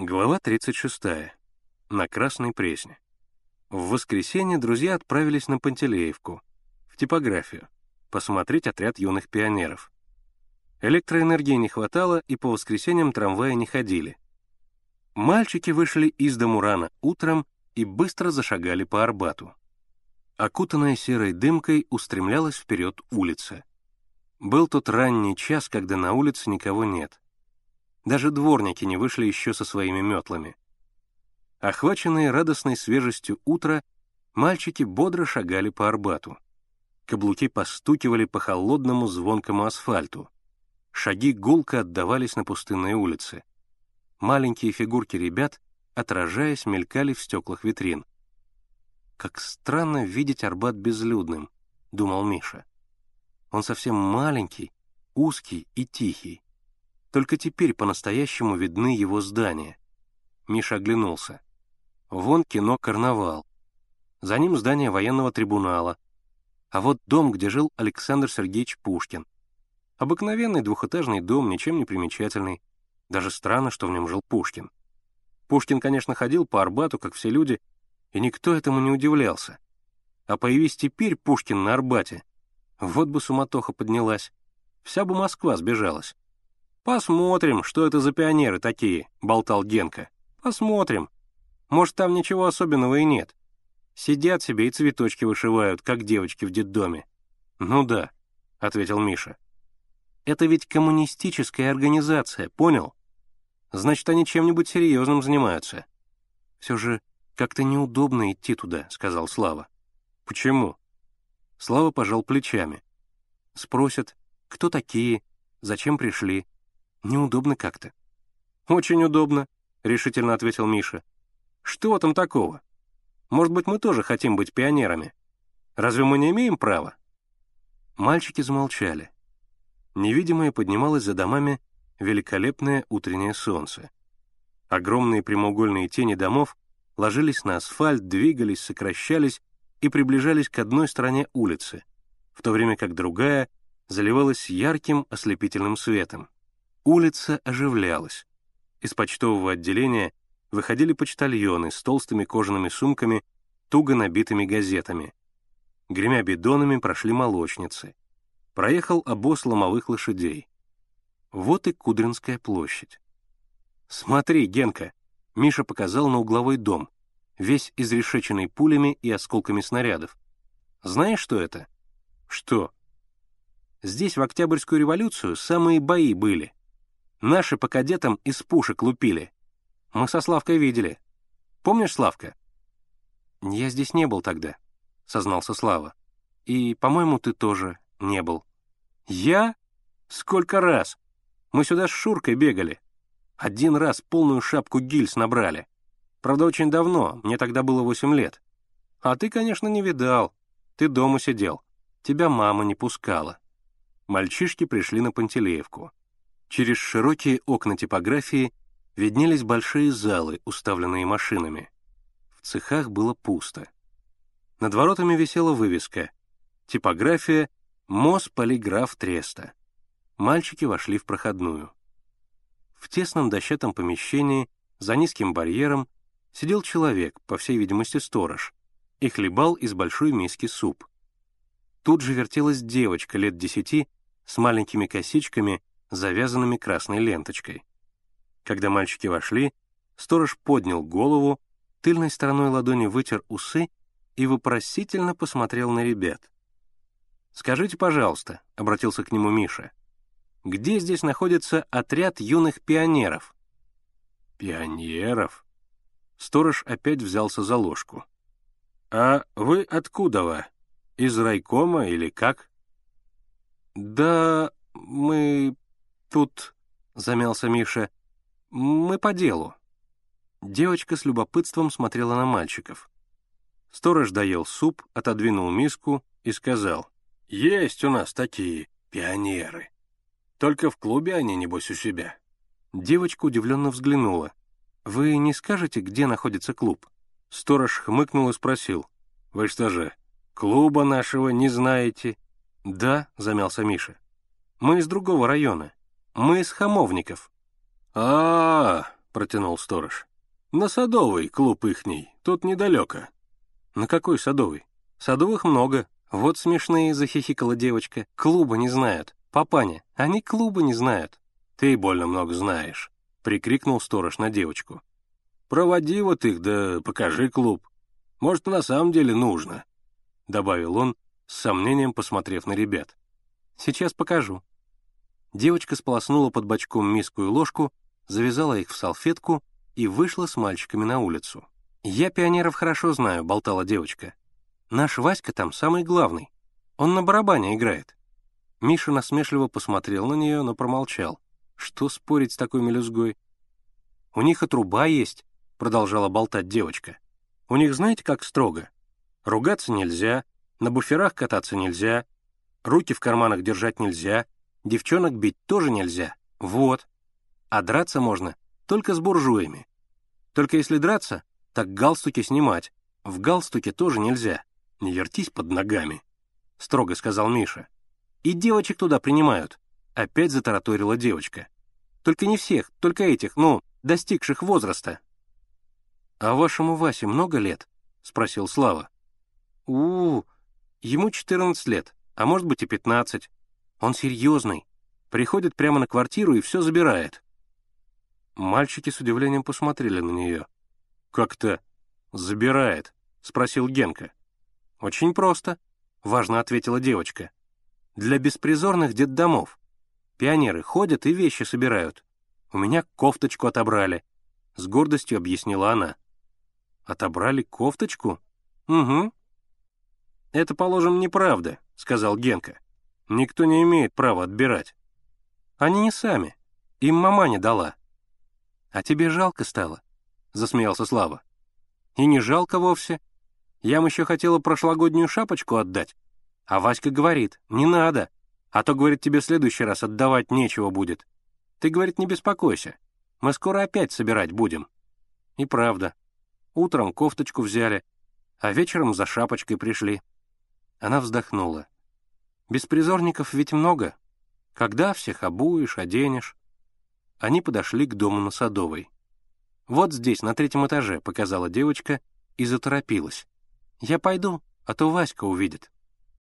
Глава 36. На Красной Пресне. В воскресенье друзья отправились на Пантелеевку, в типографию, посмотреть отряд юных пионеров. Электроэнергии не хватало, и по воскресеньям трамваи не ходили. Мальчики вышли из дому рано утром и быстро зашагали по Арбату. Окутанная серой дымкой устремлялась вперед улица. Был тот ранний час, когда на улице никого нет — даже дворники не вышли еще со своими метлами. Охваченные радостной свежестью утра, мальчики бодро шагали по Арбату. Каблуки постукивали по холодному звонкому асфальту. Шаги гулко отдавались на пустынной улице. Маленькие фигурки ребят, отражаясь, мелькали в стеклах витрин. «Как странно видеть Арбат безлюдным», — думал Миша. «Он совсем маленький, узкий и тихий. Только теперь по-настоящему видны его здания. Миша оглянулся. Вон кино «Карнавал». За ним здание военного трибунала. А вот дом, где жил Александр Сергеевич Пушкин. Обыкновенный двухэтажный дом, ничем не примечательный. Даже странно, что в нем жил Пушкин. Пушкин, конечно, ходил по Арбату, как все люди, и никто этому не удивлялся. А появись теперь Пушкин на Арбате, вот бы суматоха поднялась. Вся бы Москва сбежалась. «Посмотрим, что это за пионеры такие», — болтал Генка. «Посмотрим. Может, там ничего особенного и нет. Сидят себе и цветочки вышивают, как девочки в детдоме». «Ну да», — ответил Миша. «Это ведь коммунистическая организация, понял? Значит, они чем-нибудь серьезным занимаются». «Все же как-то неудобно идти туда», — сказал Слава. «Почему?» Слава пожал плечами. Спросят, кто такие, зачем пришли. Неудобно как-то». «Очень удобно», — решительно ответил Миша. «Что там такого? Может быть, мы тоже хотим быть пионерами? Разве мы не имеем права?» Мальчики замолчали. Невидимое поднималось за домами великолепное утреннее солнце. Огромные прямоугольные тени домов ложились на асфальт, двигались, сокращались и приближались к одной стороне улицы, в то время как другая заливалась ярким ослепительным светом. Улица оживлялась. Из почтового отделения выходили почтальоны с толстыми кожаными сумками, туго набитыми газетами. Гремя бидонами прошли молочницы. Проехал обоз ломовых лошадей. Вот и Кудринская площадь. «Смотри, Генка!» — Миша показал на угловой дом, весь изрешеченный пулями и осколками снарядов. «Знаешь, что это?» «Что?» «Здесь в Октябрьскую революцию самые бои были. Наши по кадетам из пушек лупили. Мы со Славкой видели. Помнишь, Славка?» «Я здесь не был тогда», — сознался Слава. «И, по-моему, ты тоже не был». «Я? Сколько раз? Мы сюда с Шуркой бегали. Один раз полную шапку гильз набрали. Правда, очень давно, мне тогда было восемь лет. А ты, конечно, не видал. Ты дома сидел. Тебя мама не пускала». Мальчишки пришли на Пантелеевку. Через широкие окна типографии виднелись большие залы, уставленные машинами. В цехах было пусто. Над воротами висела вывеска «Типография МОЗ Полиграф Треста». Мальчики вошли в проходную. В тесном дощатом помещении, за низким барьером, сидел человек, по всей видимости сторож, и хлебал из большой миски суп. Тут же вертелась девочка лет десяти с маленькими косичками завязанными красной ленточкой. Когда мальчики вошли, сторож поднял голову, тыльной стороной ладони вытер усы и вопросительно посмотрел на ребят. «Скажите, пожалуйста», — обратился к нему Миша, «где здесь находится отряд юных пионеров?» «Пионеров?» Сторож опять взялся за ложку. «А вы откуда вы? Из райкома или как?» «Да мы «Тут...» — замялся Миша. «Мы по делу». Девочка с любопытством смотрела на мальчиков. Сторож доел суп, отодвинул миску и сказал. «Есть у нас такие пионеры. Только в клубе они, небось, у себя». Девочка удивленно взглянула. «Вы не скажете, где находится клуб?» Сторож хмыкнул и спросил. «Вы что же, клуба нашего не знаете?» «Да», — замялся Миша. «Мы из другого района. Мы из Хамовников». А, -а, -а протянул сторож. «На Садовый клуб ихний, тут недалеко». «На какой Садовый? Садовых много. Вот смешные», — захихикала девочка. «Клуба не знают. Папаня, они клуба не знают». «Ты больно много знаешь», — прикрикнул сторож на девочку. «Проводи вот их, да покажи клуб. Может, на самом деле нужно», — добавил он, с сомнением посмотрев на ребят. «Сейчас покажу». Девочка сполоснула под бочком миску и ложку, завязала их в салфетку и вышла с мальчиками на улицу. «Я пионеров хорошо знаю», — болтала девочка. «Наш Васька там самый главный. Он на барабане играет». Миша насмешливо посмотрел на нее, но промолчал. Что спорить с такой мелюзгой? «У них и труба есть», — продолжала болтать девочка. «У них знаете, как строго? Ругаться нельзя, на буферах кататься нельзя, руки в карманах держать нельзя, девчонок бить тоже нельзя. Вот. А драться можно только с буржуями. Только если драться, так галстуки снимать. В галстуке тоже нельзя. Не вертись под ногами», — строго сказал Миша. «И девочек туда принимают», — опять затараторила девочка. «Только не всех, только этих, ну, достигших возраста». «А вашему Васе много лет?» — спросил Слава. у, -у, -у ему 14 лет, а может быть и 15. Он серьезный. Приходит прямо на квартиру и все забирает. Мальчики с удивлением посмотрели на нее. «Как-то забирает?» — спросил Генка. «Очень просто», — важно ответила девочка. «Для беспризорных детдомов. Пионеры ходят и вещи собирают. У меня кофточку отобрали», — с гордостью объяснила она. «Отобрали кофточку?» «Угу». «Это, положим, неправда», — сказал Генка. «Никто не имеет права отбирать». «Они не сами. Им мама не дала». «А тебе жалко стало?» — засмеялся Слава. «И не жалко вовсе. Я им еще хотела прошлогоднюю шапочку отдать. А Васька говорит, не надо, а то, говорит, тебе в следующий раз отдавать нечего будет. Ты, говорит, не беспокойся, мы скоро опять собирать будем». И правда. Утром кофточку взяли, а вечером за шапочкой пришли. Она вздохнула. Беспризорников ведь много. Когда всех обуешь, оденешь? Они подошли к дому на Садовой. «Вот здесь, на третьем этаже», — показала девочка и заторопилась. «Я пойду, а то Васька увидит».